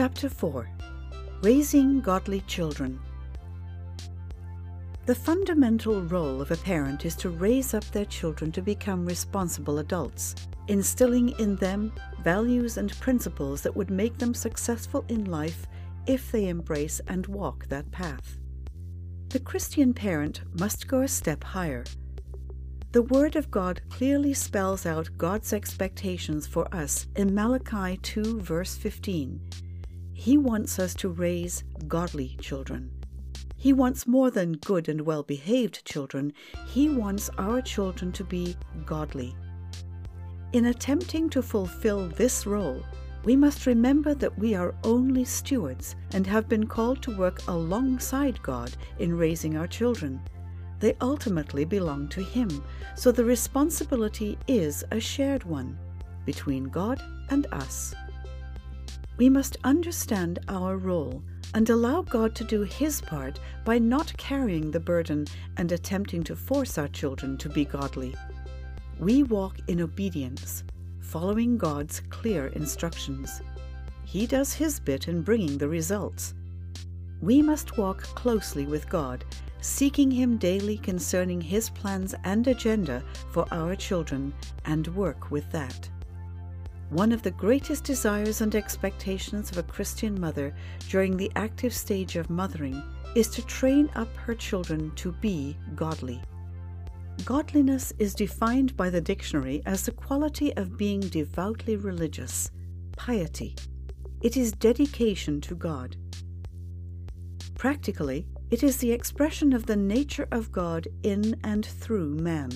Chapter 4 Raising Godly Children The fundamental role of a parent is to raise up their children to become responsible adults, instilling in them values and principles that would make them successful in life if they embrace and walk that path. The Christian parent must go a step higher. The Word of God clearly spells out God's expectations for us in Malachi 2, verse 15. He wants us to raise godly children. He wants more than good and well behaved children, He wants our children to be godly. In attempting to fulfill this role, we must remember that we are only stewards and have been called to work alongside God in raising our children. They ultimately belong to Him, so the responsibility is a shared one between God and us. We must understand our role and allow God to do His part by not carrying the burden and attempting to force our children to be godly. We walk in obedience following God's clear instructions. He does his bit in bringing the results. We must walk closely with God, seeking Him daily concerning His plans and agenda for our children, and work with that. One of the greatest desires and expectations of a Christian mother during the active stage of mothering is to train up her children to be godly. Godliness is defined by the dictionary as the quality of being devoutly religious, piety. It is dedication to God. Practically, it is the expression of the nature of God in and through man.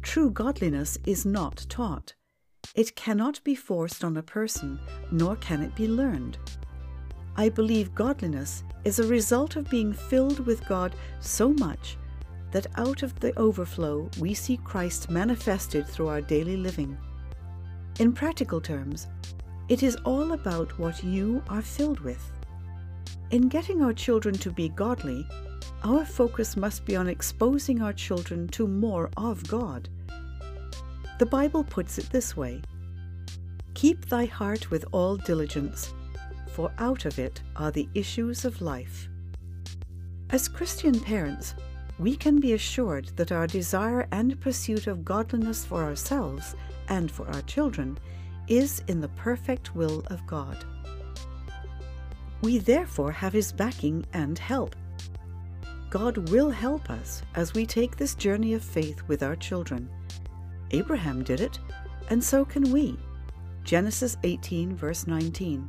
True godliness is not taught. It cannot be forced on a person, nor can it be learned. I believe godliness is a result of being filled with God so much that out of the overflow we see Christ manifested through our daily living. In practical terms, it is all about what you are filled with. In getting our children to be godly, our focus must be on exposing our children to more of God. The Bible puts it this way Keep thy heart with all diligence, for out of it are the issues of life. As Christian parents, we can be assured that our desire and pursuit of godliness for ourselves and for our children is in the perfect will of God. We therefore have His backing and help. God will help us as we take this journey of faith with our children. Abraham did it, and so can we. Genesis 18, verse 19.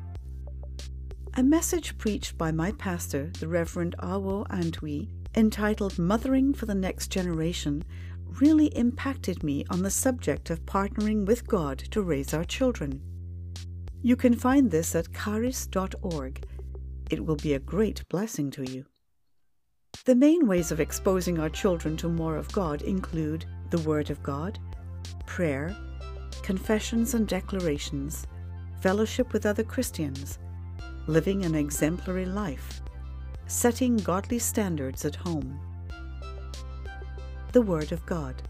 A message preached by my pastor, the Reverend Awo Antwi, entitled Mothering for the Next Generation, really impacted me on the subject of partnering with God to raise our children. You can find this at charis.org. It will be a great blessing to you. The main ways of exposing our children to more of God include the Word of God, prayer, confessions and declarations, fellowship with other Christians, living an exemplary life, setting godly standards at home. The Word of God.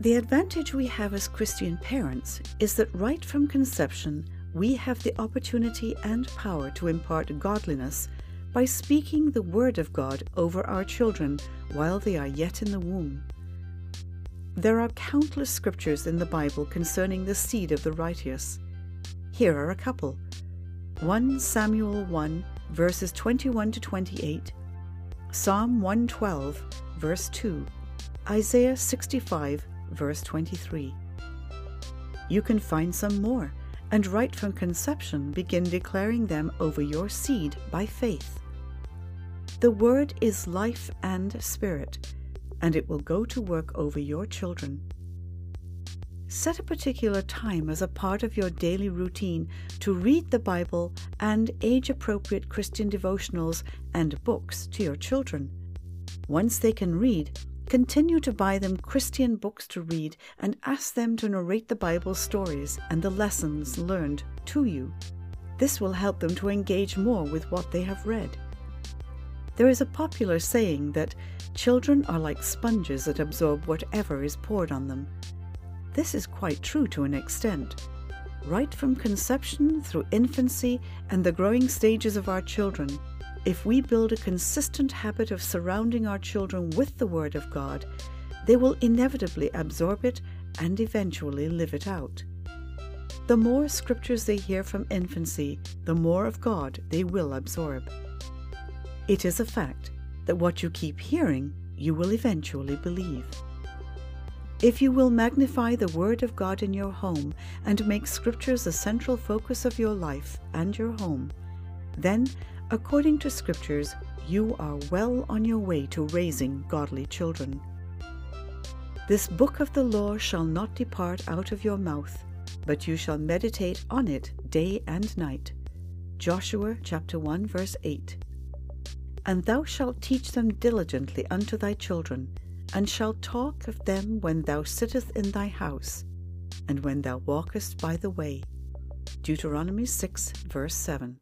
The advantage we have as Christian parents is that right from conception, we have the opportunity and power to impart godliness by speaking the Word of God over our children while they are yet in the womb. There are countless scriptures in the Bible concerning the seed of the righteous. Here are a couple 1 Samuel 1 verses 21 to 28, Psalm 112, verse 2, Isaiah 65, verse 23. You can find some more, and right from conception begin declaring them over your seed by faith. The Word is life and spirit, and it will go to work over your children. Set a particular time as a part of your daily routine to read the Bible and age appropriate Christian devotionals and books to your children. Once they can read, continue to buy them Christian books to read and ask them to narrate the Bible stories and the lessons learned to you. This will help them to engage more with what they have read. There is a popular saying that children are like sponges that absorb whatever is poured on them. This is quite true to an extent. right from conception through infancy and the growing stages of our children, if we build a consistent habit of surrounding our children with the Word of God, they will inevitably absorb it and eventually live it out. The more scriptures they hear from infancy, the more of God they will absorb. It is a fact that what you keep hearing, you will eventually believe. If you will magnify the Word of God in your home and make Scriptures the central focus of your life and your home, then, according to Scriptures, you are well on your way to raising godly children. This book of the law shall not depart out of your mouth, but you shall meditate on it day and night. Joshua chapter 1 verse 8. And thou shalt teach them diligently unto thy children, and shalt talk of them when thou sittest in thy house, and when thou walkest by the way. Deuteronomy 6 verse 7.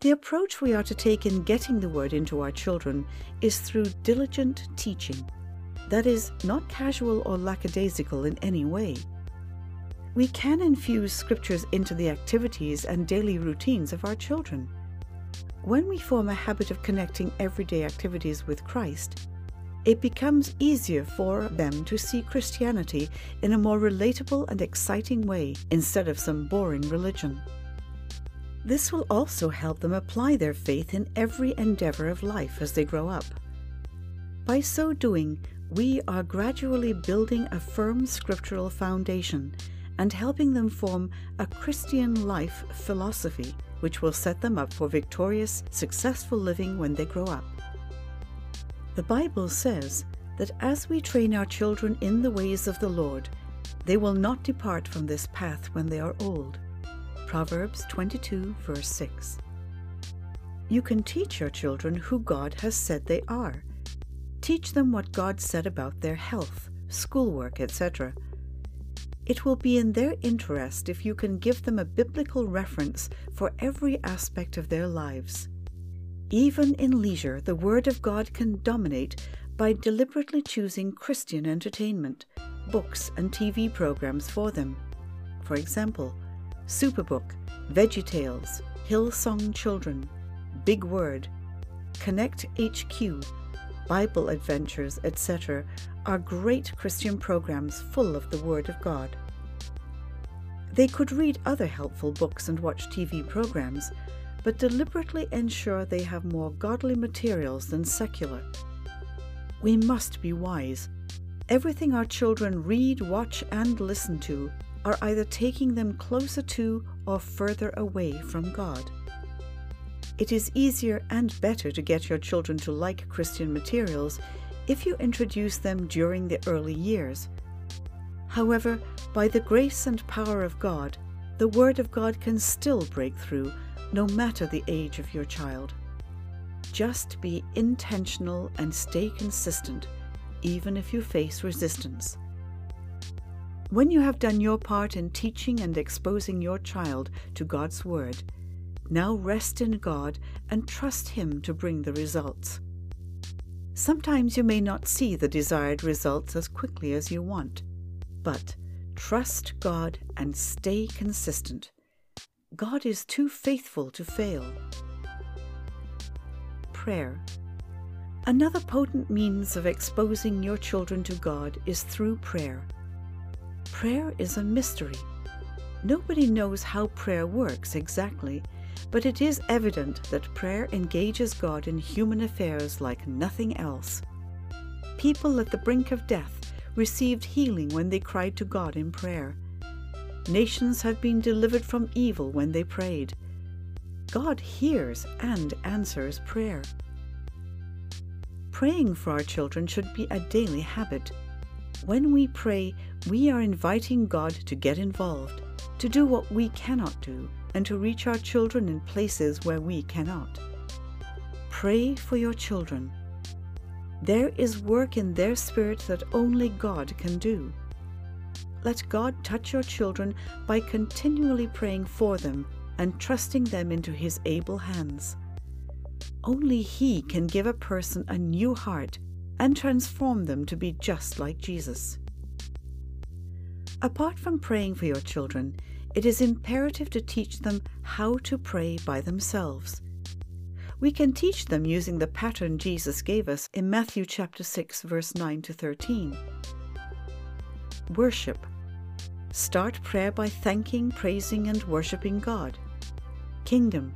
The approach we are to take in getting the word into our children is through diligent teaching that is, not casual or lackadaisical in any way. We can infuse scriptures into the activities and daily routines of our children. When we form a habit of connecting everyday activities with Christ, it becomes easier for them to see Christianity in a more relatable and exciting way instead of some boring religion. This will also help them apply their faith in every endeavor of life as they grow up. By so doing, we are gradually building a firm scriptural foundation and helping them form a Christian life philosophy which will set them up for victorious, successful living when they grow up. The Bible says that as we train our children in the ways of the Lord, they will not depart from this path when they are old. Proverbs 22, verse 6. You can teach your children who God has said they are Teach them what God said about their health, schoolwork, etc. It will be in their interest if you can give them a biblical reference for every aspect of their lives. Even in leisure, the Word of God can dominate by deliberately choosing Christian entertainment, books, and TV programs for them. For example, Superbook, VeggieTales, Hillsong Children, Big Word, Connect HQ, Bible adventures, etc., are great Christian programs full of the Word of God. They could read other helpful books and watch TV programs, but deliberately ensure they have more godly materials than secular. We must be wise. Everything our children read, watch, and listen to are either taking them closer to or further away from God. It is easier and better to get your children to like Christian materials if you introduce them during the early years. However, by the grace and power of God, the Word of God can still break through no matter the age of your child. Just be intentional and stay consistent, even if you face resistance. When you have done your part in teaching and exposing your child to God's Word, now rest in God and trust Him to bring the results. Sometimes you may not see the desired results as quickly as you want, but trust God and stay consistent. God is too faithful to fail. Prayer. Another potent means of exposing your children to God is through prayer. Prayer is a mystery. Nobody knows how prayer works exactly, but it is evident that prayer engages God in human affairs like nothing else. People at the brink of death received healing when they cried to God in prayer. Nations have been delivered from evil when they prayed. God hears and answers prayer. Praying for our children should be a daily habit. When we pray, we are inviting God to get involved, to do what we cannot do, and to reach our children in places where we cannot. Pray for your children. There is work in their spirit that only God can do. Let God touch your children by continually praying for them and trusting them into His able hands. Only He can give a person a new heart and transform them to be just like Jesus. Apart from praying for your children, it is imperative to teach them how to pray by themselves. We can teach them using the pattern Jesus gave us in Matthew chapter 6 verse 9 to 13. Worship. Start prayer by thanking, praising and worshiping God. Kingdom.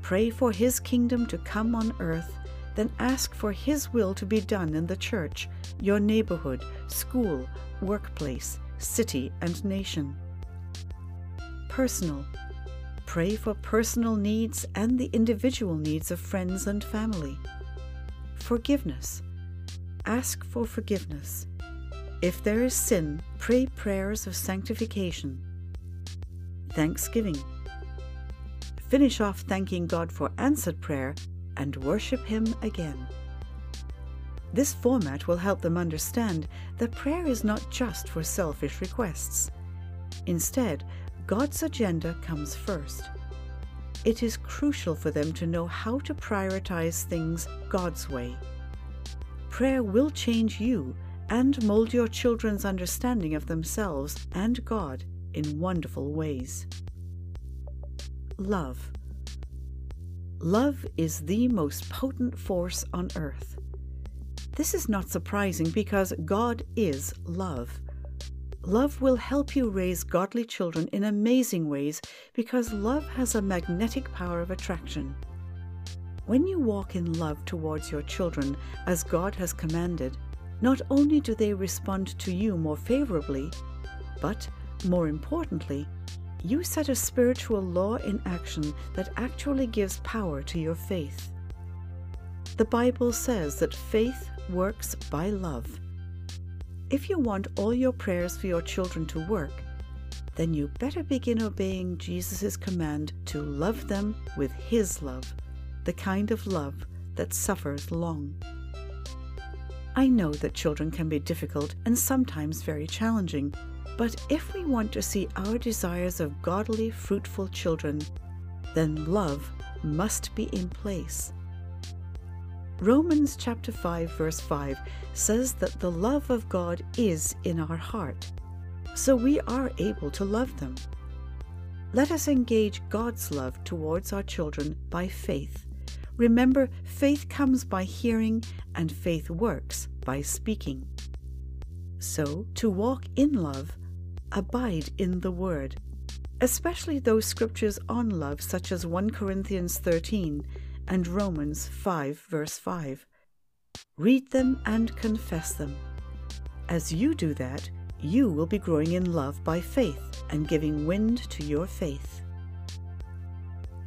Pray for his kingdom to come on earth, then ask for his will to be done in the church, your neighborhood, school, workplace, city and nation personal. Pray for personal needs and the individual needs of friends and family. Forgiveness. Ask for forgiveness. If there is sin, pray prayers of sanctification. Thanksgiving. Finish off thanking God for answered prayer and worship Him again. This format will help them understand that prayer is not just for selfish requests. Instead, God's agenda comes first. It is crucial for them to know how to prioritize things God's way. Prayer will change you and mold your children's understanding of themselves and God in wonderful ways. Love. Love is the most potent force on earth. This is not surprising because God is love. Love will help you raise godly children in amazing ways because love has a magnetic power of attraction. When you walk in love towards your children as God has commanded, not only do they respond to you more favorably, but, more importantly, you set a spiritual law in action that actually gives power to your faith. The Bible says that faith works by love. If you want all your prayers for your children to work, then you better begin obeying Jesus' command to love them with His love, the kind of love that suffers long. I know that children can be difficult and sometimes very challenging, but if we want to see our desires of godly, fruitful children, then love must be in place. Romans chapter 5 verse 5 says that the love of God is in our heart, so we are able to love them. Let us engage God's love towards our children by faith. Remember, faith comes by hearing and faith works by speaking. So, to walk in love, abide in the Word, especially those scriptures on love, such as 1 Corinthians 13 and Romans 5, verse 5. Read them and confess them. As you do that, you will be growing in love by faith and giving wind to your faith.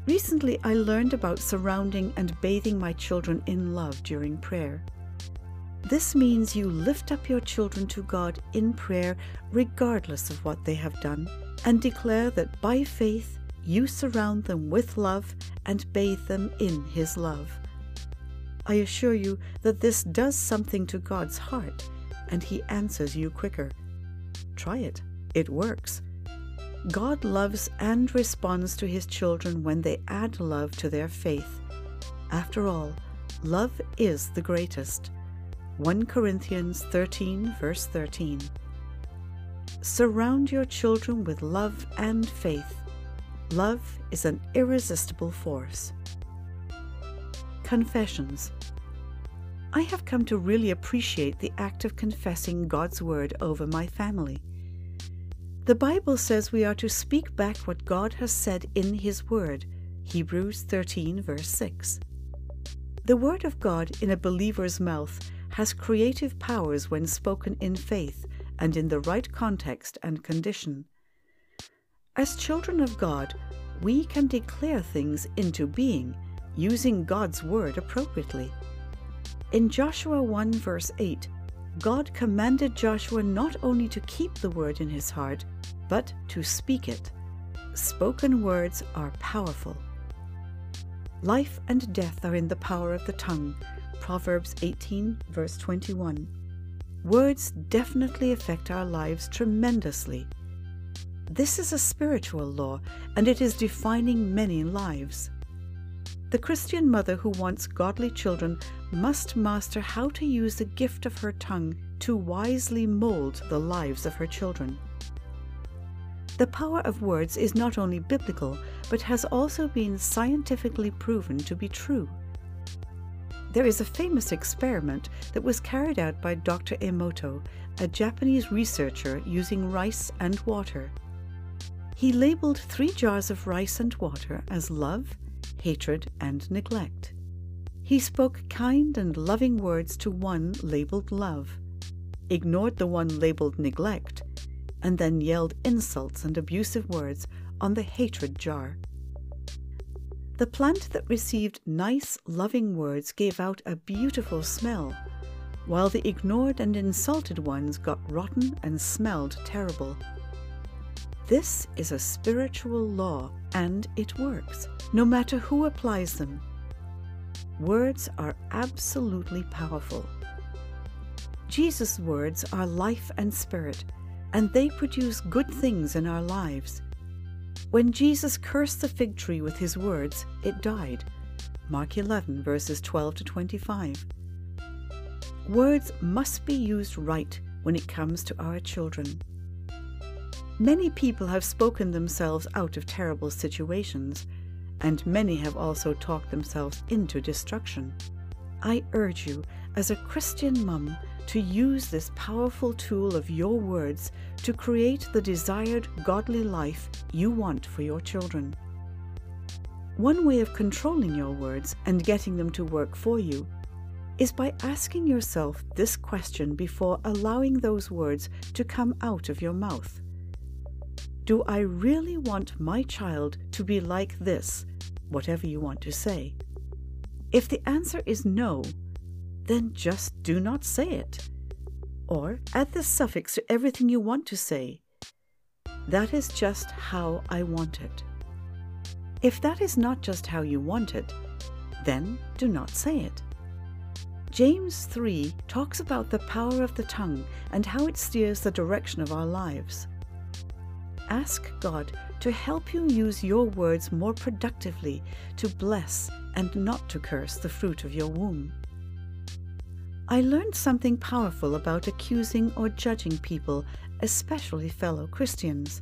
Recently, I learned about surrounding and bathing my children in love during prayer. This means you lift up your children to God in prayer regardless of what they have done and declare that by faith you surround them with love and bathe them in His love. I assure you that this does something to God's heart, and He answers you quicker. Try it, it works. God loves and responds to His children when they add love to their faith. After all, love is the greatest. 1 Corinthians 13, verse 13. Surround your children with love and faith Love is an irresistible force. Confessions. I have come to really appreciate the act of confessing God's Word over my family. The Bible says we are to speak back what God has said in His Word, Hebrews 13, verse 6. The Word of God in a believer's mouth has creative powers when spoken in faith and in the right context and condition. As children of God, we can declare things into being using God's word appropriately. In Joshua 1 verse 8, God commanded Joshua not only to keep the word in his heart, but to speak it. Spoken words are powerful. Life and death are in the power of the tongue. Proverbs 18 verse 21. Words definitely affect our lives tremendously. This is a spiritual law, and it is defining many lives. The Christian mother who wants godly children must master how to use the gift of her tongue to wisely mold the lives of her children. The power of words is not only biblical, but has also been scientifically proven to be true. There is a famous experiment that was carried out by Dr. Emoto, a Japanese researcher using rice and water. He labeled three jars of rice and water as love, hatred, and neglect. He spoke kind and loving words to one labeled love, ignored the one labeled neglect, and then yelled insults and abusive words on the hatred jar. The plant that received nice, loving words gave out a beautiful smell, while the ignored and insulted ones got rotten and smelled terrible. This is a spiritual law, and it works, no matter who applies them. Words are absolutely powerful. Jesus' words are life and spirit, and they produce good things in our lives. When Jesus cursed the fig tree with his words, it died. Mark 11, verses 12 to 25. Words must be used right when it comes to our children. Many people have spoken themselves out of terrible situations, and many have also talked themselves into destruction. I urge you, as a Christian mum, to use this powerful tool of your words to create the desired godly life you want for your children. One way of controlling your words and getting them to work for you is by asking yourself this question before allowing those words to come out of your mouth. Do I really want my child to be like this, whatever you want to say? If the answer is no, then just do not say it. Or add the suffix to everything you want to say. That is just how I want it. If that is not just how you want it, then do not say it. James 3 talks about the power of the tongue and how it steers the direction of our lives. Ask God to help you use your words more productively to bless and not to curse the fruit of your womb. I learned something powerful about accusing or judging people, especially fellow Christians.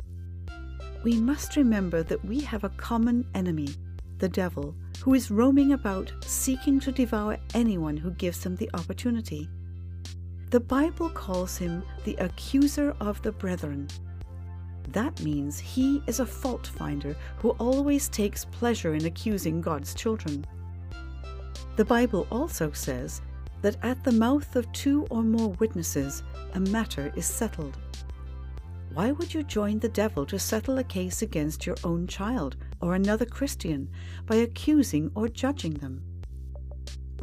We must remember that we have a common enemy, the devil, who is roaming about seeking to devour anyone who gives him the opportunity. The Bible calls him the accuser of the brethren. That means he is a fault finder who always takes pleasure in accusing God's children. The Bible also says that at the mouth of two or more witnesses a matter is settled. Why would you join the devil to settle a case against your own child or another Christian by accusing or judging them?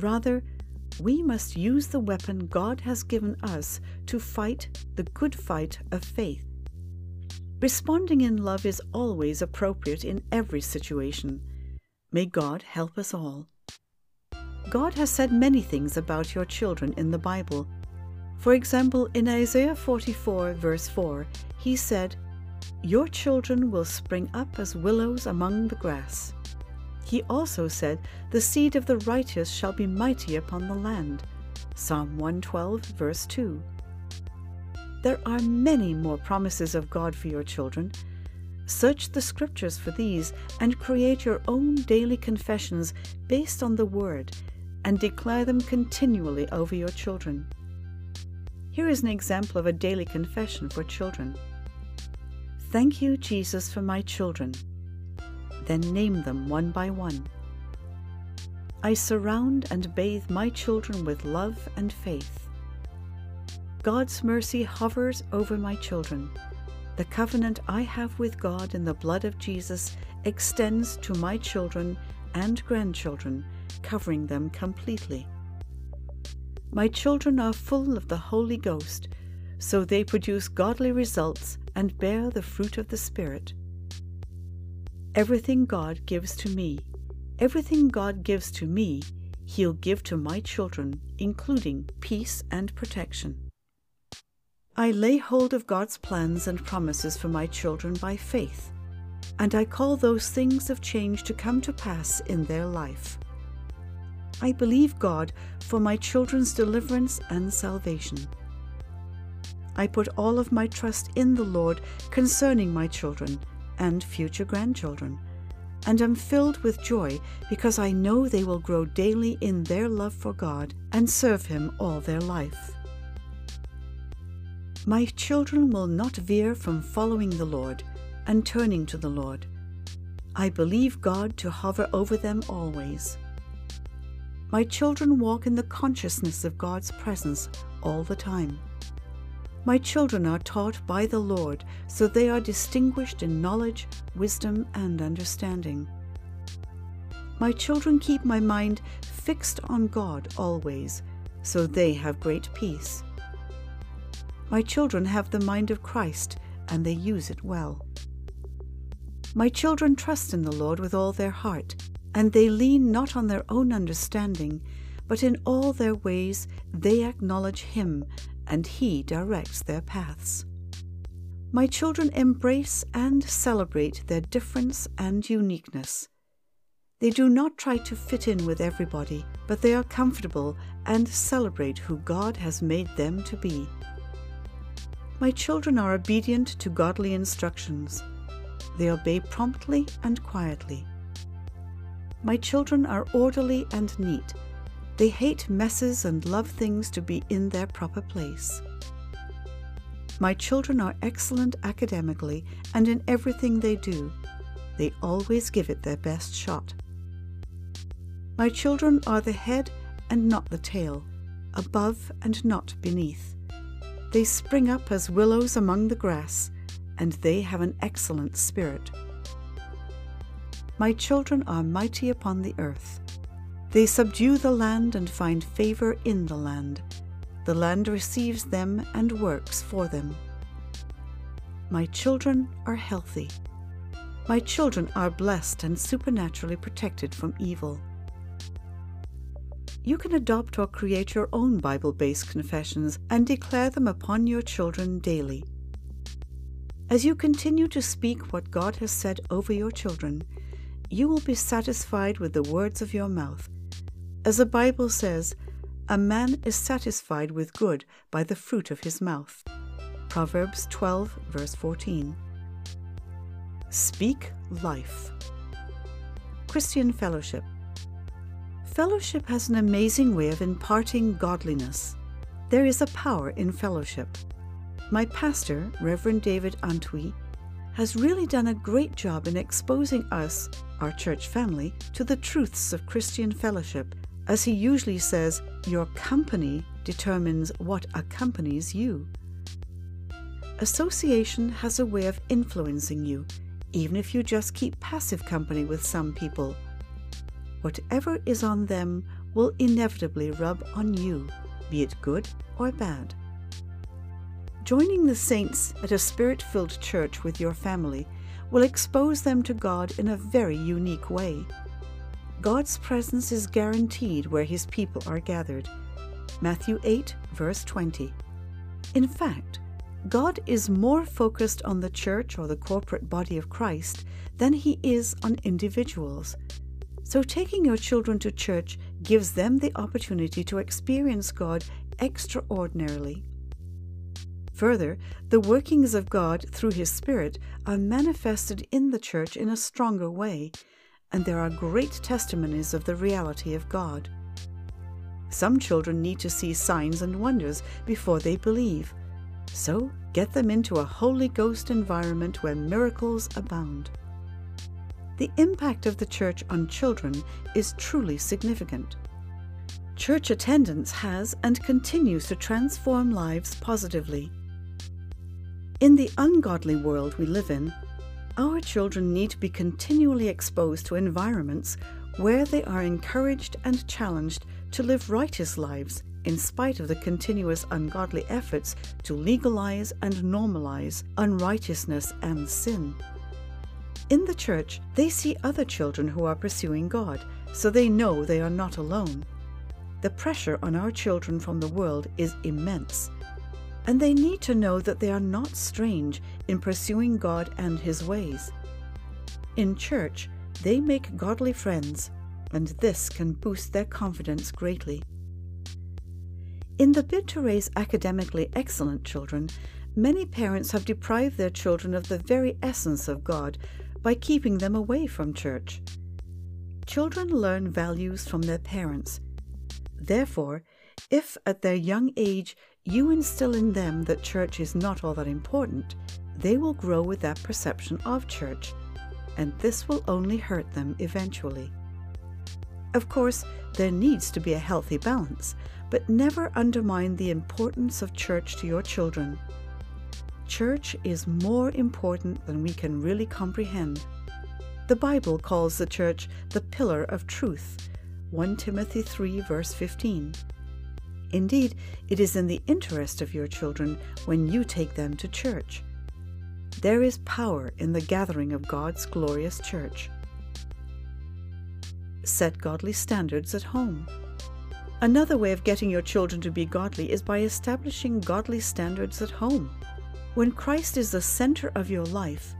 Rather, we must use the weapon God has given us to fight the good fight of faith. Responding in love is always appropriate in every situation. May God help us all. God has said many things about your children in the Bible. For example, in Isaiah 44, verse 4, he said, Your children will spring up as willows among the grass. He also said, The seed of the righteous shall be mighty upon the land. Psalm 112, verse 2. There are many more promises of God for your children. Search the scriptures for these and create your own daily confessions based on the Word and declare them continually over your children. Here is an example of a daily confession for children. Thank you, Jesus, for my children. Then name them one by one. I surround and bathe my children with love and faith. God's mercy hovers over my children. The covenant I have with God in the blood of Jesus extends to my children and grandchildren covering them completely. My children are full of the Holy Ghost, so they produce godly results and bear the fruit of the Spirit. Everything God gives to me, everything God gives to me, He'll give to my children, including peace and protection. I lay hold of God's plans and promises for my children by faith, and I call those things of change to come to pass in their life. I believe God for my children's deliverance and salvation. I put all of my trust in the Lord concerning my children and future grandchildren, and am filled with joy because I know they will grow daily in their love for God and serve Him all their life. My children will not veer from following the Lord and turning to the Lord. I believe God to hover over them always. My children walk in the consciousness of God's presence all the time. My children are taught by the Lord, so they are distinguished in knowledge, wisdom, and understanding. My children keep my mind fixed on God always, so they have great peace. My children have the mind of Christ, and they use it well. My children trust in the Lord with all their heart, and they lean not on their own understanding, but in all their ways they acknowledge Him, and He directs their paths. My children embrace and celebrate their difference and uniqueness. They do not try to fit in with everybody, but they are comfortable and celebrate who God has made them to be. My children are obedient to godly instructions. They obey promptly and quietly. My children are orderly and neat. They hate messes and love things to be in their proper place. My children are excellent academically and in everything they do. They always give it their best shot. My children are the head and not the tail, above and not beneath. They spring up as willows among the grass, and they have an excellent spirit. My children are mighty upon the earth. They subdue the land and find favor in the land. The land receives them and works for them. My children are healthy. My children are blessed and supernaturally protected from evil. You can adopt or create your own Bible based confessions and declare them upon your children daily. As you continue to speak what God has said over your children, you will be satisfied with the words of your mouth. As the Bible says, a man is satisfied with good by the fruit of his mouth. Proverbs 12, verse 14. Speak life. Christian Fellowship. Fellowship has an amazing way of imparting godliness. There is a power in fellowship. My pastor, Reverend David Antwi, has really done a great job in exposing us, our church family, to the truths of Christian fellowship. As he usually says, your company determines what accompanies you. Association has a way of influencing you, even if you just keep passive company with some people. Whatever is on them will inevitably rub on you, be it good or bad. Joining the saints at a spirit filled church with your family will expose them to God in a very unique way. God's presence is guaranteed where his people are gathered. Matthew 8, verse 20. In fact, God is more focused on the church or the corporate body of Christ than he is on individuals. So, taking your children to church gives them the opportunity to experience God extraordinarily. Further, the workings of God through His Spirit are manifested in the church in a stronger way, and there are great testimonies of the reality of God. Some children need to see signs and wonders before they believe. So, get them into a Holy Ghost environment where miracles abound. The impact of the church on children is truly significant. Church attendance has and continues to transform lives positively. In the ungodly world we live in, our children need to be continually exposed to environments where they are encouraged and challenged to live righteous lives in spite of the continuous ungodly efforts to legalize and normalize unrighteousness and sin. In the church, they see other children who are pursuing God, so they know they are not alone. The pressure on our children from the world is immense and they need to know that they are not strange in pursuing God and His ways. In church, they make godly friends, and this can boost their confidence greatly. In the bid to raise academically excellent children, many parents have deprived their children of the very essence of God by keeping them away from church. Children learn values from their parents. Therefore, if at their young age you instill in them that church is not all that important, they will grow with that perception of church, and this will only hurt them eventually. Of course, there needs to be a healthy balance, but never undermine the importance of church to your children. Church is more important than we can really comprehend. The Bible calls the church the pillar of truth, 1 Timothy 3, verse 15. Indeed, it is in the interest of your children when you take them to church. There is power in the gathering of God's glorious church. Set godly standards at home. Another way of getting your children to be godly is by establishing godly standards at home. When Christ is the center of your life,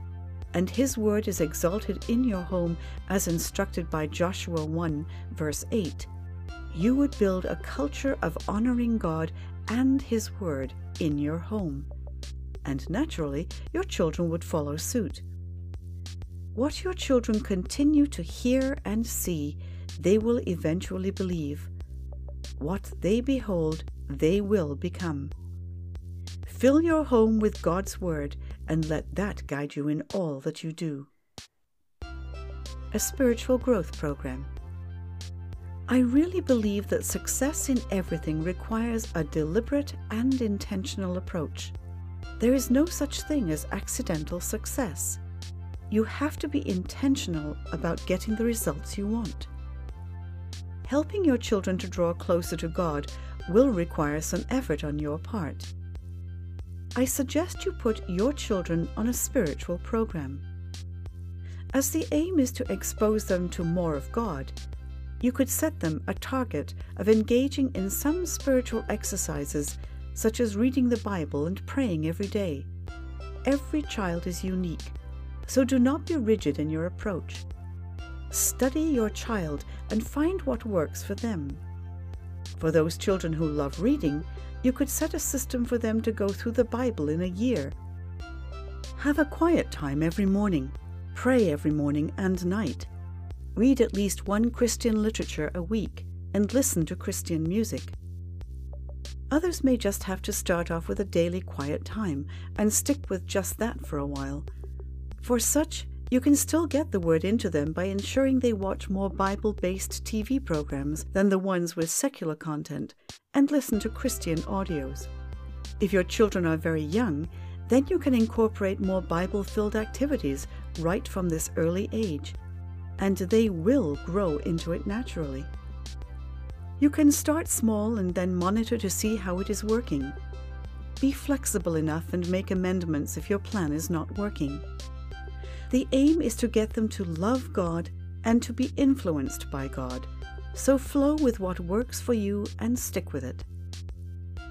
and His word is exalted in your home as instructed by Joshua 1, verse 8, you would build a culture of honoring God and His word in your home. And naturally, your children would follow suit. What your children continue to hear and see, they will eventually believe. What they behold, they will become. Fill your home with God's Word and let that guide you in all that you do. A spiritual growth program. I really believe that success in everything requires a deliberate and intentional approach. There is no such thing as accidental success. You have to be intentional about getting the results you want. Helping your children to draw closer to God will require some effort on your part. I suggest you put your children on a spiritual program. As the aim is to expose them to more of God, you could set them a target of engaging in some spiritual exercises such as reading the Bible and praying every day. Every child is unique, so do not be rigid in your approach. Study your child and find what works for them. For those children who love reading, you could set a system for them to go through the Bible in a year. Have a quiet time every morning. Pray every morning and night. Read at least one Christian literature a week and listen to Christian music. Others may just have to start off with a daily quiet time and stick with just that for a while. For such, you can still get the word into them by ensuring they watch more Bible based TV programs than the ones with secular content and listen to Christian audios. If your children are very young, then you can incorporate more Bible filled activities right from this early age, and they will grow into it naturally. You can start small and then monitor to see how it is working. Be flexible enough and make amendments if your plan is not working. The aim is to get them to love God and to be influenced by God. So flow with what works for you and stick with it.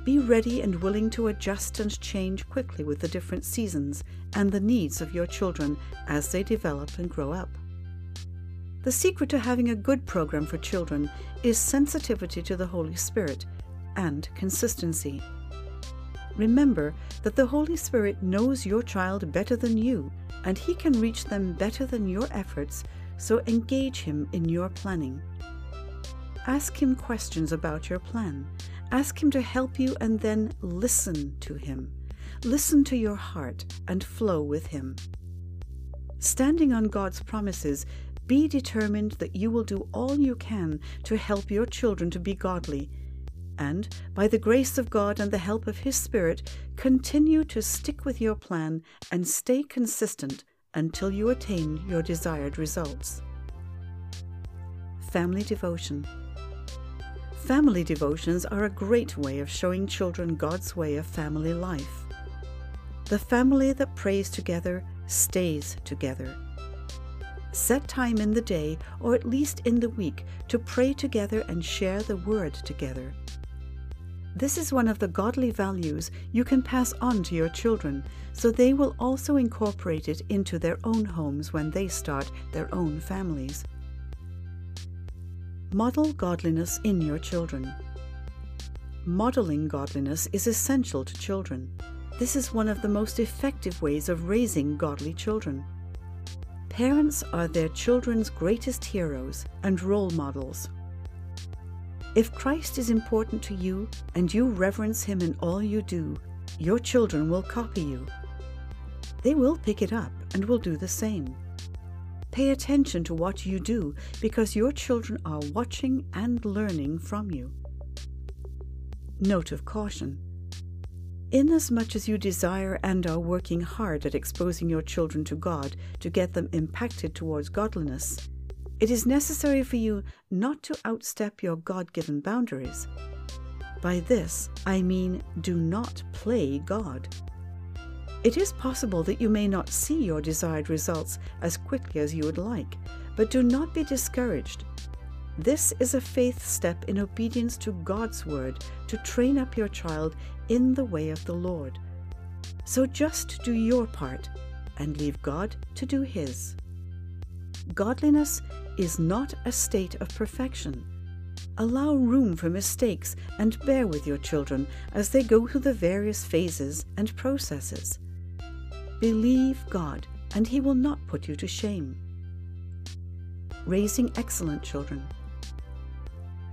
Be ready and willing to adjust and change quickly with the different seasons and the needs of your children as they develop and grow up. The secret to having a good program for children is sensitivity to the Holy Spirit and consistency. Remember that the Holy Spirit knows your child better than you and He can reach them better than your efforts, so engage Him in your planning. Ask Him questions about your plan. Ask Him to help you and then listen to Him. Listen to your heart and flow with Him. Standing on God's promises, be determined that you will do all you can to help your children to be godly and, by the grace of God and the help of His Spirit, continue to stick with your plan and stay consistent until you attain your desired results. Family Devotion Family devotions are a great way of showing children God's way of family life. The family that prays together stays together. Set time in the day, or at least in the week, to pray together and share the Word together. This is one of the godly values you can pass on to your children, so they will also incorporate it into their own homes when they start their own families. Model godliness in your children. modeling godliness is essential to children. This is one of the most effective ways of raising godly children. Parents are their children's greatest heroes and role models. If Christ is important to you and you reverence Him in all you do, your children will copy you. They will pick it up and will do the same. Pay attention to what you do because your children are watching and learning from you. Note of caution. Inasmuch as you desire and are working hard at exposing your children to God to get them impacted towards godliness, it is necessary for you not to outstep your God given boundaries. By this, I mean do not play God. It is possible that you may not see your desired results as quickly as you would like, but do not be discouraged. This is a faith step in obedience to God's word to train up your child in the way of the Lord. So just do your part and leave God to do his. Godliness is not a state of perfection. Allow room for mistakes and bear with your children as they go through the various phases and processes. Believe God, and He will not put you to shame. Raising excellent children.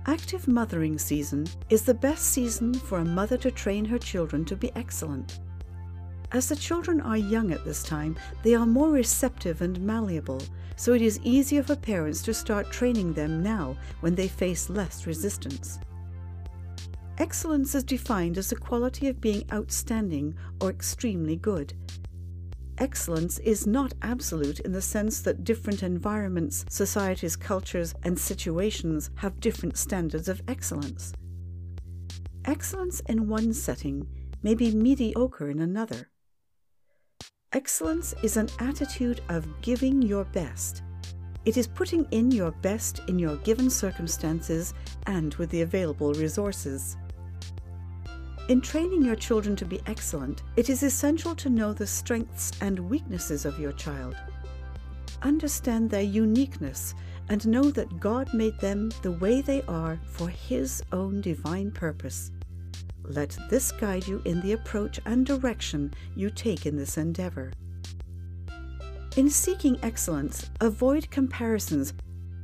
Active mothering season is the best season for a mother to train her children to be excellent. As the children are young at this time, they are more receptive and malleable, so it is easier for parents to start training them now when they face less resistance. Excellence is defined as the quality of being outstanding or extremely good, excellence is not absolute in the sense that different environments, societies, cultures, and situations have different standards of excellence. Excellence in one setting may be mediocre in another. Excellence is an attitude of giving your best. It is putting in your best in your given circumstances and with the available resources. In training your children to be excellent, it is essential to know the strengths and weaknesses of your child. Understand their uniqueness and know that God made them the way they are for His own divine purpose. Let this guide you in the approach and direction you take in this endeavor. In seeking excellence, avoid comparisons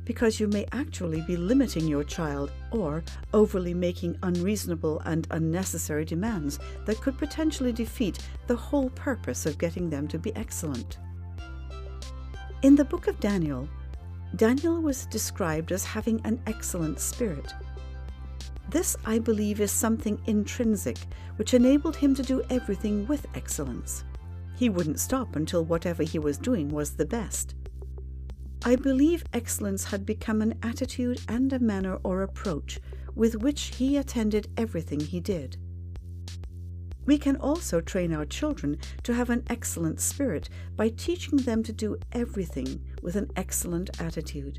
because you may actually be limiting your child or overly making unreasonable and unnecessary demands that could potentially defeat the whole purpose of getting them to be excellent. In the book of Daniel, Daniel was described as having an excellent spirit. This, I believe, is something intrinsic which enabled him to do everything with excellence. He wouldn't stop until whatever he was doing was the best. I believe excellence had become an attitude and a manner or approach with which he attended everything he did. We can also train our children to have an excellent spirit by teaching them to do everything with an excellent attitude.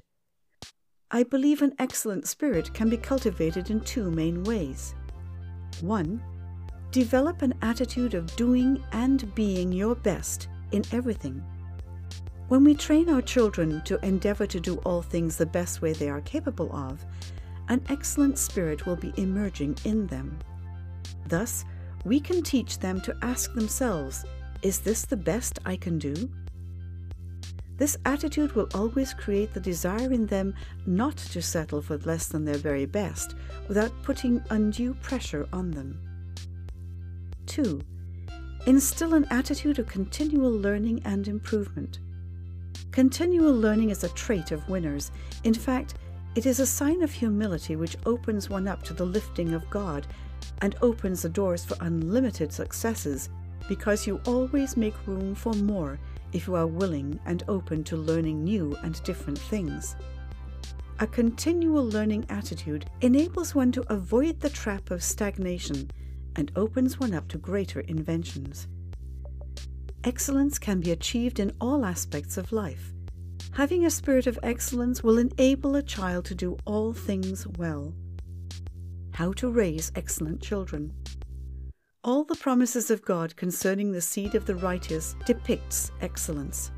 I believe an excellent spirit can be cultivated in two main ways. 1. Develop an attitude of doing and being your best in everything. When we train our children to endeavor to do all things the best way they are capable of, an excellent spirit will be emerging in them. Thus, we can teach them to ask themselves, Is this the best I can do? This attitude will always create the desire in them not to settle for less than their very best without putting undue pressure on them. 2. Instill an attitude of continual learning and improvement. Continual learning is a trait of winners. In fact, it is a sign of humility which opens one up to the lifting of God and opens the doors for unlimited successes because you always make room for more if you are willing and open to learning new and different things. A continual learning attitude enables one to avoid the trap of stagnation and opens one up to greater inventions. Excellence can be achieved in all aspects of life. Having a spirit of excellence will enable a child to do all things well. How to raise excellent children. All the promises of God concerning the seed of the righteous depicts excellence.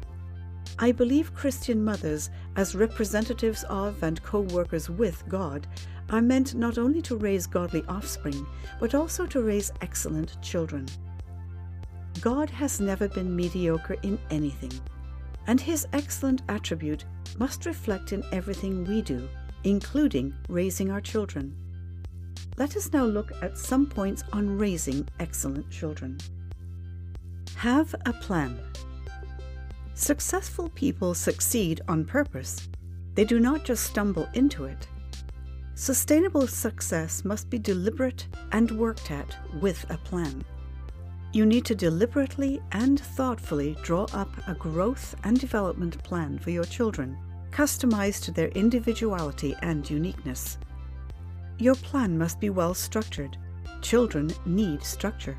I believe Christian mothers, as representatives of and co workers with God, are meant not only to raise godly offspring, but also to raise excellent children. God has never been mediocre in anything, and his excellent attribute must reflect in everything we do, including raising our children. Let us now look at some points on raising excellent children. Have a plan. Successful people succeed on purpose. They do not just stumble into it. Sustainable success must be deliberate and worked at with a plan. You need to deliberately and thoughtfully draw up a growth and development plan for your children, customized to their individuality and uniqueness. Your plan must be well structured. Children need structure.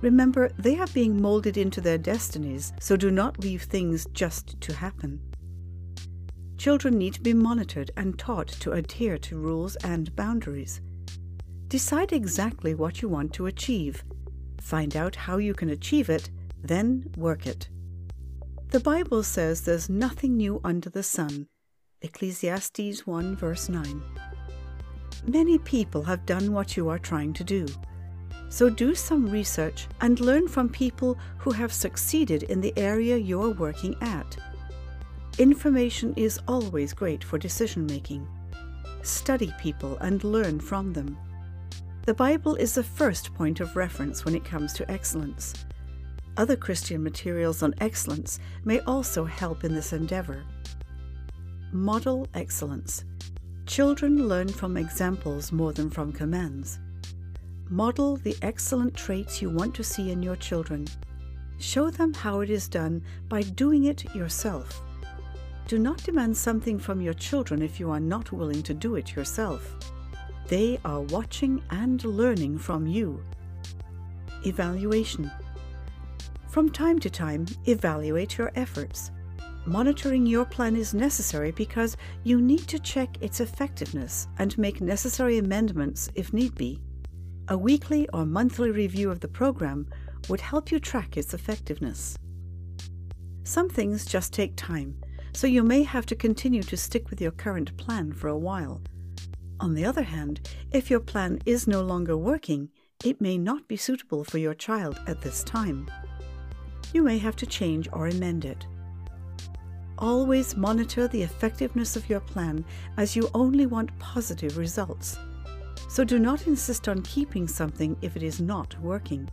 Remember, they are being molded into their destinies, so do not leave things just to happen. Children need to be monitored and taught to adhere to rules and boundaries. Decide exactly what you want to achieve. Find out how you can achieve it, then work it. The Bible says there's nothing new under the sun. Ecclesiastes 1 verse 9. Many people have done what you are trying to do. So do some research and learn from people who have succeeded in the area you're working at. Information is always great for decision making. Study people and learn from them. The Bible is the first point of reference when it comes to excellence. Other Christian materials on excellence may also help in this endeavor. Model excellence. Children learn from examples more than from commands. Model the excellent traits you want to see in your children. Show them how it is done by doing it yourself. Do not demand something from your children if you are not willing to do it yourself. They are watching and learning from you. Evaluation From time to time, evaluate your efforts. Monitoring your plan is necessary because you need to check its effectiveness and make necessary amendments if need be. A weekly or monthly review of the program would help you track its effectiveness. Some things just take time, so you may have to continue to stick with your current plan for a while. On the other hand, if your plan is no longer working, it may not be suitable for your child at this time. You may have to change or amend it. Always monitor the effectiveness of your plan as you only want positive results so do not insist on keeping something if it is not working.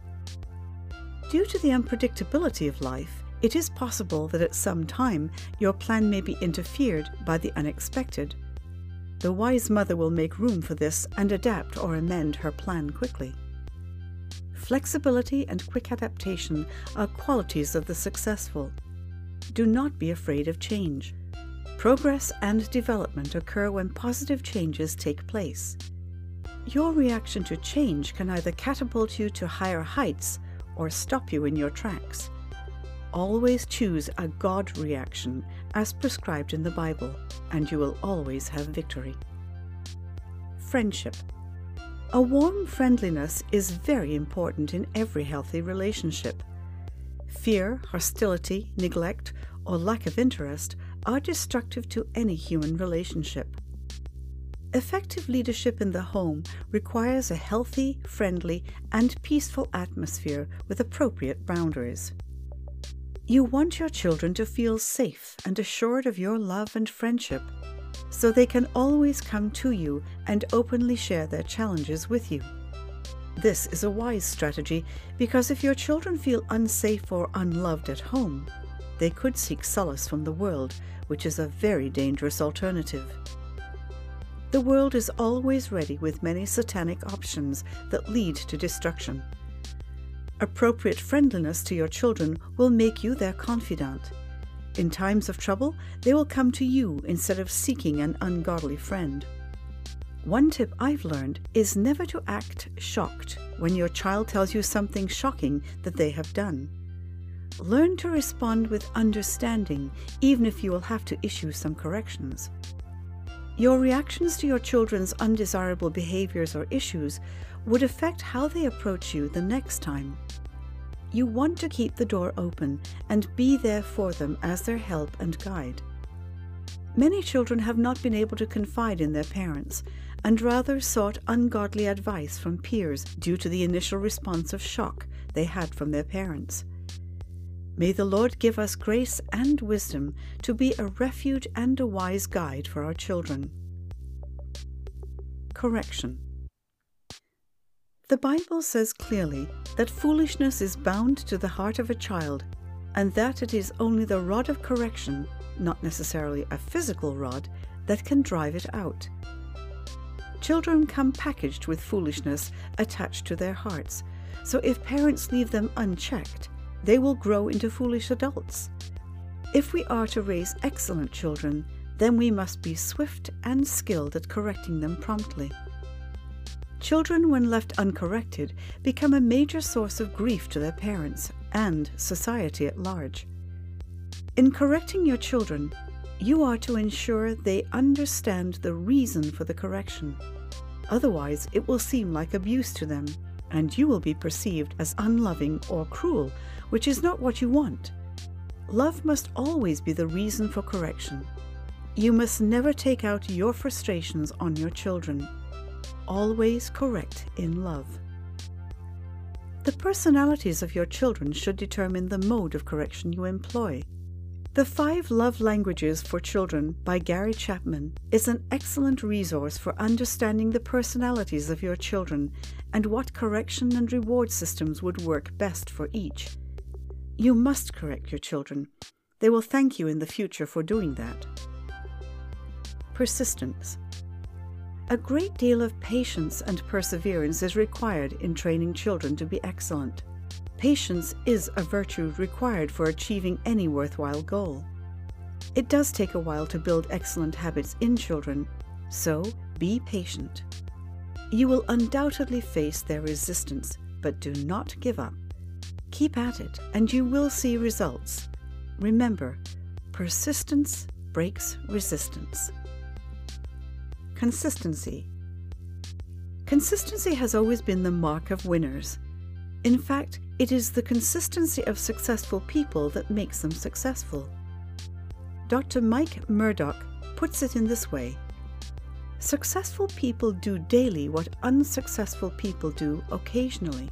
Due to the unpredictability of life, it is possible that at some time your plan may be interfered by the unexpected. The wise mother will make room for this and adapt or amend her plan quickly. Flexibility and quick adaptation are qualities of the successful. Do not be afraid of change. Progress and development occur when positive changes take place. Your reaction to change can either catapult you to higher heights or stop you in your tracks. Always choose a God reaction as prescribed in the Bible, and you will always have victory. Friendship. A warm friendliness is very important in every healthy relationship. Fear, hostility, neglect, or lack of interest are destructive to any human relationship. Effective leadership in the home requires a healthy, friendly, and peaceful atmosphere with appropriate boundaries. You want your children to feel safe and assured of your love and friendship, so they can always come to you and openly share their challenges with you. This is a wise strategy because if your children feel unsafe or unloved at home, they could seek solace from the world, which is a very dangerous alternative. The world is always ready with many satanic options that lead to destruction. Appropriate friendliness to your children will make you their confidant. In times of trouble, they will come to you instead of seeking an ungodly friend. One tip I've learned is never to act shocked when your child tells you something shocking that they have done. Learn to respond with understanding, even if you will have to issue some corrections. Your reactions to your children's undesirable behaviors or issues would affect how they approach you the next time. You want to keep the door open and be there for them as their help and guide. Many children have not been able to confide in their parents, and rather sought ungodly advice from peers due to the initial response of shock they had from their parents. May the Lord give us grace and wisdom to be a refuge and a wise guide for our children. Correction The Bible says clearly that foolishness is bound to the heart of a child, and that it is only the rod of correction, not necessarily a physical rod, that can drive it out. Children come packaged with foolishness attached to their hearts, so if parents leave them unchecked, they will grow into foolish adults. If we are to raise excellent children, then we must be swift and skilled at correcting them promptly. Children, when left uncorrected, become a major source of grief to their parents and society at large. In correcting your children, you are to ensure they understand the reason for the correction. Otherwise, it will seem like abuse to them, and you will be perceived as unloving or cruel, which is not what you want. Love must always be the reason for correction. You must never take out your frustrations on your children. Always correct in love. The personalities of your children should determine the mode of correction you employ. The Five Love Languages for Children by Gary Chapman is an excellent resource for understanding the personalities of your children and what correction and reward systems would work best for each. You must correct your children. They will thank you in the future for doing that. Persistence. A great deal of patience and perseverance is required in training children to be excellent. Patience is a virtue required for achieving any worthwhile goal. It does take a while to build excellent habits in children, so be patient. You will undoubtedly face their resistance, but do not give up. Keep at it, and you will see results. Remember, persistence breaks resistance. Consistency. Consistency has always been the mark of winners. In fact, it is the consistency of successful people that makes them successful. Dr. Mike Murdock puts it in this way Successful people do daily what unsuccessful people do occasionally.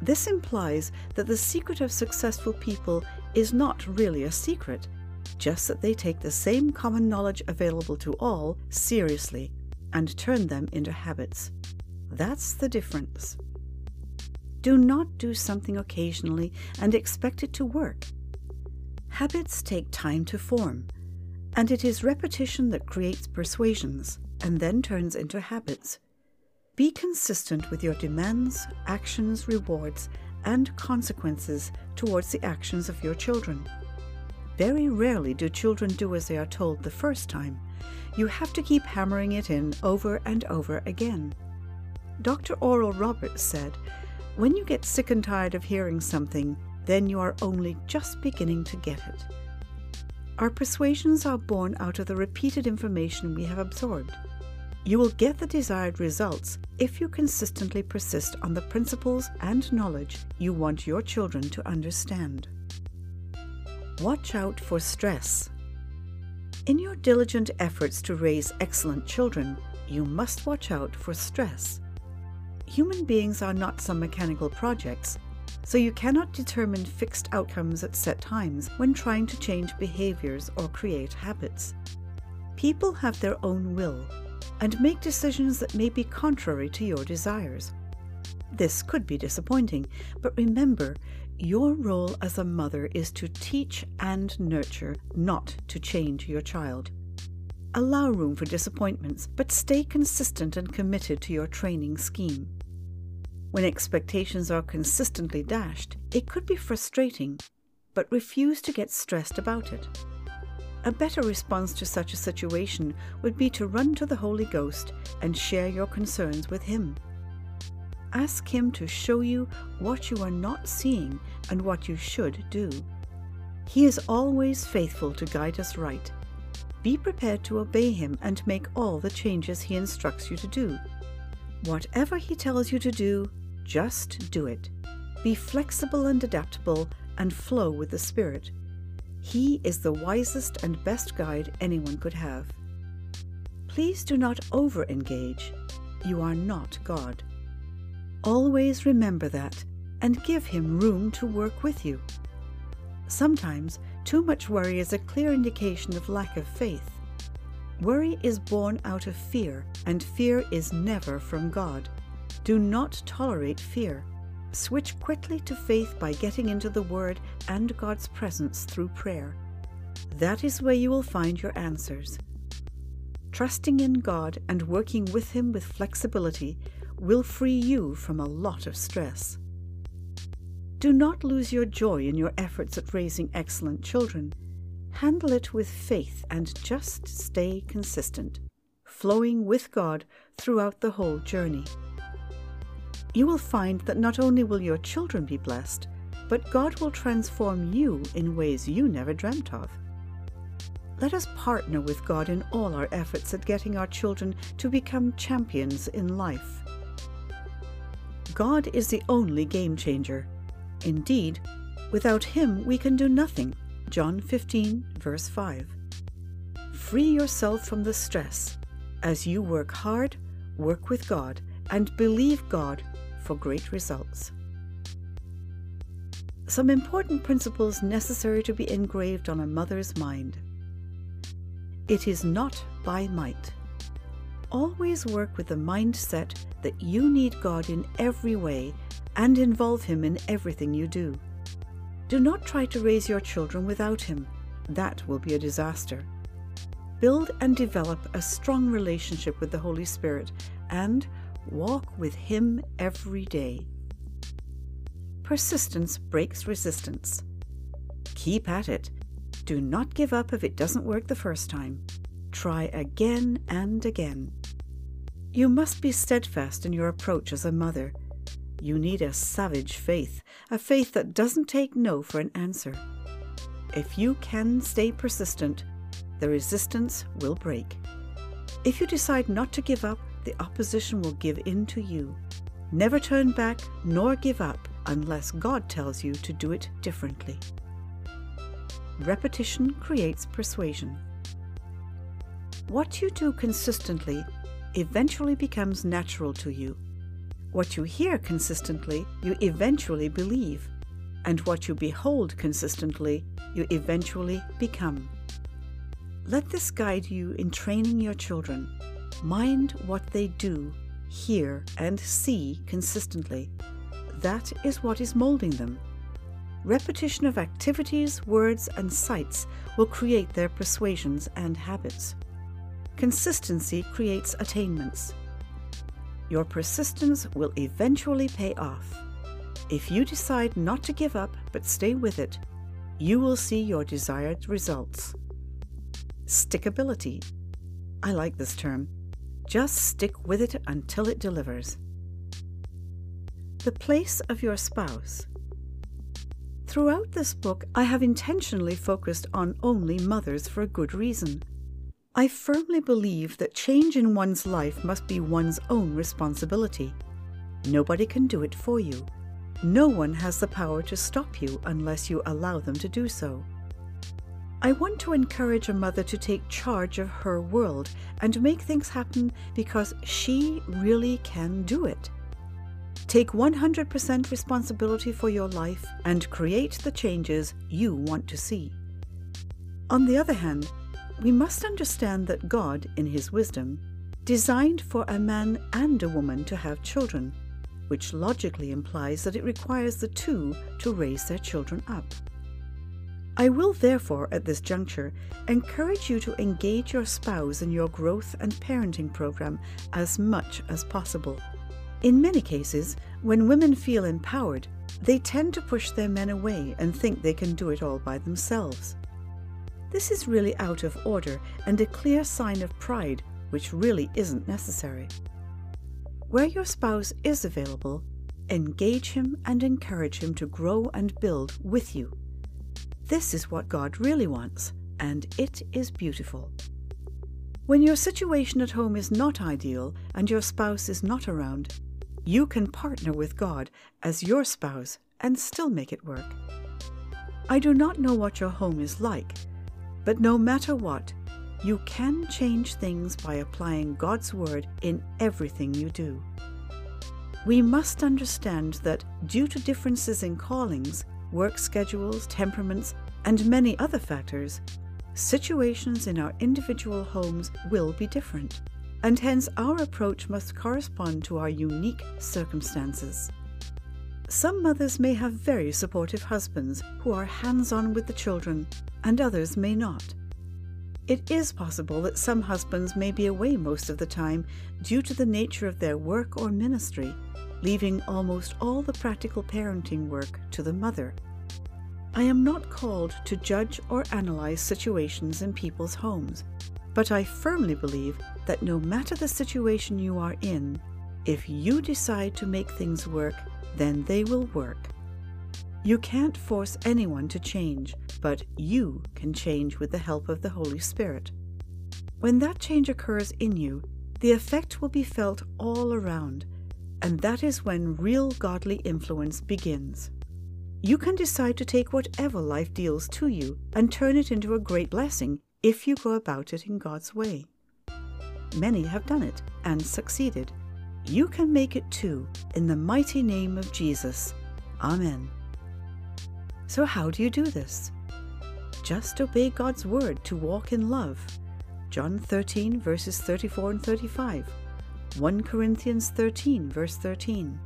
This implies that the secret of successful people is not really a secret, just that they take the same common knowledge available to all seriously and turn them into habits. That's the difference. Do not do something occasionally and expect it to work. Habits take time to form, and it is repetition that creates persuasions and then turns into habits. Be consistent with your demands, actions, rewards, and consequences towards the actions of your children. Very rarely do children do as they are told the first time. You have to keep hammering it in over and over again. Dr. Oral Roberts said when you get sick and tired of hearing something, then you are only just beginning to get it. Our persuasions are born out of the repeated information we have absorbed. You will get the desired results if you consistently persist on the principles and knowledge you want your children to understand. Watch out for stress. In your diligent efforts to raise excellent children, you must watch out for stress. Human beings are not some mechanical projects, so you cannot determine fixed outcomes at set times when trying to change behaviors or create habits. People have their own will and make decisions that may be contrary to your desires. This could be disappointing, but remember, your role as a mother is to teach and nurture, not to change your child. Allow room for disappointments, but stay consistent and committed to your training scheme. When expectations are consistently dashed, it could be frustrating, but refuse to get stressed about it. A better response to such a situation would be to run to the Holy Ghost and share your concerns with Him. Ask Him to show you what you are not seeing and what you should do. He is always faithful to guide us right. Be prepared to obey Him and make all the changes He instructs you to do. Whatever He tells you to do, just do it. Be flexible and adaptable and flow with the Spirit. He is the wisest and best guide anyone could have. Please do not over engage. You are not God. Always remember that and give Him room to work with you. Sometimes too much worry is a clear indication of lack of faith. Worry is born out of fear, and fear is never from God. Do not tolerate fear. Switch quickly to faith by getting into the Word and God's presence through prayer. That is where you will find your answers. Trusting in God and working with Him with flexibility will free you from a lot of stress. Do not lose your joy in your efforts at raising excellent children. Handle it with faith and just stay consistent, flowing with God throughout the whole journey. You will find that not only will your children be blessed, but God will transform you in ways you never dreamt of. Let us partner with God in all our efforts at getting our children to become champions in life. God is the only game changer. Indeed, without Him we can do nothing. John 15, verse 5. Free yourself from the stress. As you work hard, work with God, and believe God for great results. Some important principles necessary to be engraved on a mother's mind. It is not by might. Always work with the mindset that you need God in every way and involve Him in everything you do. Do not try to raise your children without Him. That will be a disaster. Build and develop a strong relationship with the Holy Spirit and walk with Him every day. Persistence breaks resistance. Keep at it do not give up if it doesn't work the first time. Try again and again. You must be steadfast in your approach as a mother. You need a savage faith, a faith that doesn't take no for an answer. If you can stay persistent, the resistance will break. If you decide not to give up, the opposition will give in to you. Never turn back nor give up unless God tells you to do it differently. Repetition creates persuasion. What you do consistently eventually becomes natural to you. What you hear consistently, you eventually believe. And what you behold consistently, you eventually become. Let this guide you in training your children. Mind what they do, hear, and see consistently. That is what is molding them. Repetition of activities, words, and sights will create their persuasions and habits. Consistency creates attainments. Your persistence will eventually pay off. If you decide not to give up but stay with it, you will see your desired results. Stickability. I like this term. Just stick with it until it delivers. The place of your spouse. Throughout this book, I have intentionally focused on only mothers for a good reason. I firmly believe that change in one's life must be one's own responsibility. Nobody can do it for you. No one has the power to stop you unless you allow them to do so. I want to encourage a mother to take charge of her world and make things happen because she really can do it. Take 100% responsibility for your life and create the changes you want to see. On the other hand, we must understand that God, in His wisdom, designed for a man and a woman to have children, which logically implies that it requires the two to raise their children up. I will therefore, at this juncture, encourage you to engage your spouse in your growth and parenting program as much as possible. In many cases, when women feel empowered, they tend to push their men away and think they can do it all by themselves. This is really out of order and a clear sign of pride, which really isn't necessary. Where your spouse is available, engage him and encourage him to grow and build with you. This is what God really wants, and it is beautiful. When your situation at home is not ideal and your spouse is not around, you can partner with God as your spouse and still make it work. I do not know what your home is like, but no matter what, you can change things by applying God's Word in everything you do. We must understand that due to differences in callings, work schedules, temperaments, and many other factors, situations in our individual homes will be different, and hence our approach must correspond to our unique circumstances. Some mothers may have very supportive husbands who are hands on with the children, and others may not. It is possible that some husbands may be away most of the time due to the nature of their work or ministry, leaving almost all the practical parenting work to the mother. I am not called to judge or analyze situations in people's homes, but I firmly believe that no matter the situation you are in, if you decide to make things work, then they will work. You can't force anyone to change, but you can change with the help of the Holy Spirit. When that change occurs in you, the effect will be felt all around, and that is when real godly influence begins. You can decide to take whatever life deals to you and turn it into a great blessing if you go about it in God's way. Many have done it and succeeded. You can make it too in the mighty name of Jesus. Amen. So, how do you do this? Just obey God's word to walk in love. John 13, verses 34 and 35. 1 Corinthians 13, verse 13.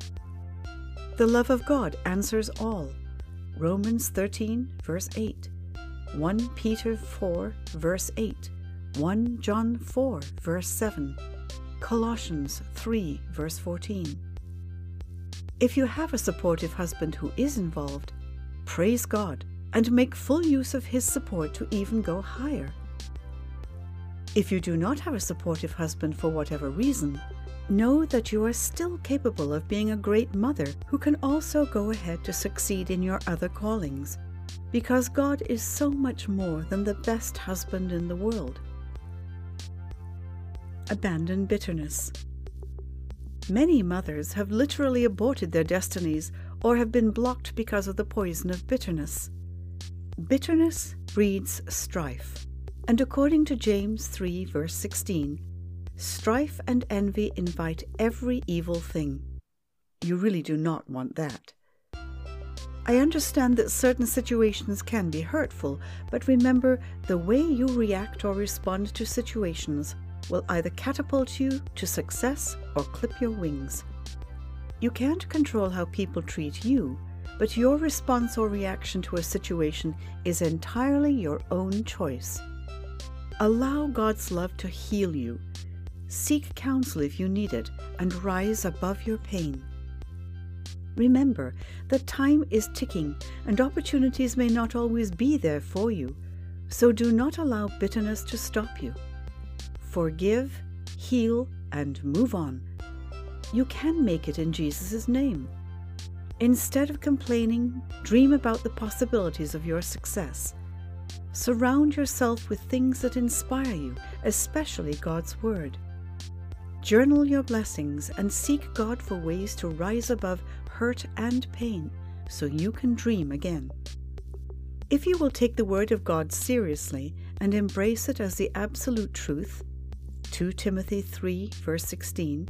The love of God answers all. Romans 13, verse 8, 1 Peter 4, verse 8, 1 John 4, verse 7, Colossians 3, verse 14. If you have a supportive husband who is involved, praise God and make full use of his support to even go higher. If you do not have a supportive husband for whatever reason, Know that you are still capable of being a great mother who can also go ahead to succeed in your other callings, because God is so much more than the best husband in the world. Abandon bitterness. Many mothers have literally aborted their destinies or have been blocked because of the poison of bitterness. Bitterness breeds strife, and according to James 3, verse 16, Strife and envy invite every evil thing. You really do not want that. I understand that certain situations can be hurtful, but remember the way you react or respond to situations will either catapult you to success or clip your wings. You can't control how people treat you, but your response or reaction to a situation is entirely your own choice. Allow God's love to heal you Seek counsel if you need it and rise above your pain. Remember that time is ticking and opportunities may not always be there for you, so do not allow bitterness to stop you. Forgive, heal, and move on. You can make it in Jesus' name. Instead of complaining, dream about the possibilities of your success. Surround yourself with things that inspire you, especially God's Word. Journal your blessings and seek God for ways to rise above hurt and pain so you can dream again. If you will take the Word of God seriously and embrace it as the absolute truth, 2 Timothy 3, verse 16,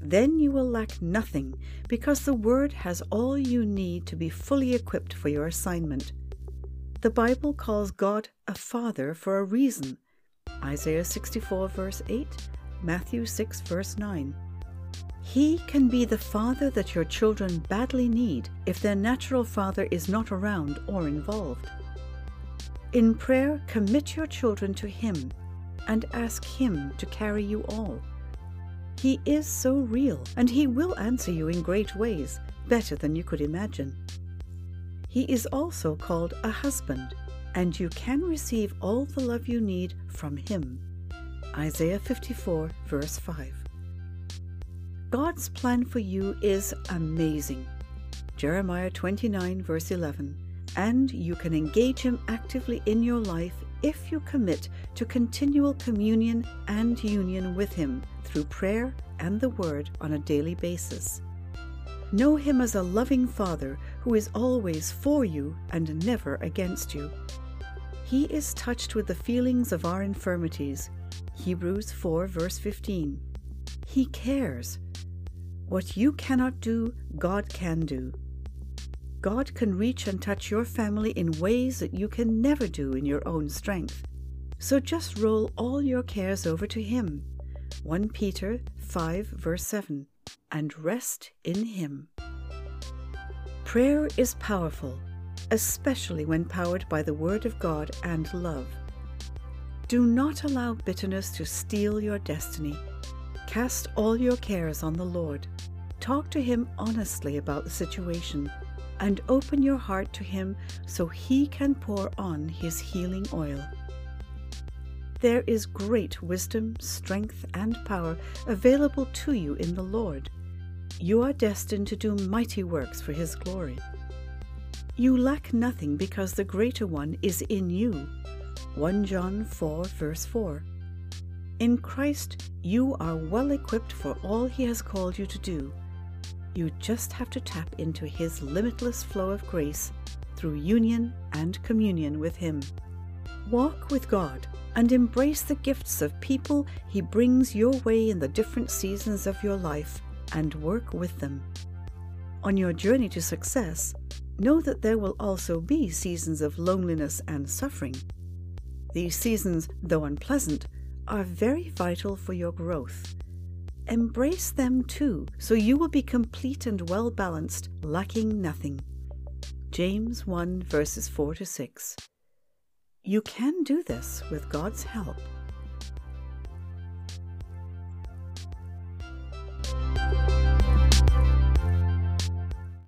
then you will lack nothing because the Word has all you need to be fully equipped for your assignment. The Bible calls God a Father for a reason. Isaiah 64, verse 8, Matthew 6, verse 9. He can be the father that your children badly need if their natural father is not around or involved. In prayer, commit your children to Him and ask Him to carry you all. He is so real, and He will answer you in great ways, better than you could imagine. He is also called a husband, and you can receive all the love you need from Him. Isaiah 54, verse 5. God's plan for you is amazing. Jeremiah 29, verse 11. And you can engage Him actively in your life if you commit to continual communion and union with Him through prayer and the Word on a daily basis. Know Him as a loving Father who is always for you and never against you. He is touched with the feelings of our infirmities. Hebrews 4, verse 15. He cares. What you cannot do, God can do. God can reach and touch your family in ways that you can never do in your own strength. So just roll all your cares over to Him. 1 Peter 5, verse 7, and rest in Him. Prayer is powerful, especially when powered by the Word of God and love. Do not allow bitterness to steal your destiny. Cast all your cares on the Lord. Talk to Him honestly about the situation and open your heart to Him so He can pour on His healing oil. There is great wisdom, strength, and power available to you in the Lord. You are destined to do mighty works for His glory. You lack nothing because the Greater One is in you. 1 John 4, verse 4. In Christ, you are well equipped for all He has called you to do. You just have to tap into His limitless flow of grace through union and communion with Him. Walk with God and embrace the gifts of people He brings your way in the different seasons of your life and work with them. On your journey to success, know that there will also be seasons of loneliness and suffering. These seasons, though unpleasant, are very vital for your growth. Embrace them too, so you will be complete and well balanced, lacking nothing. James 1 verses 4 to 6. You can do this with God's help.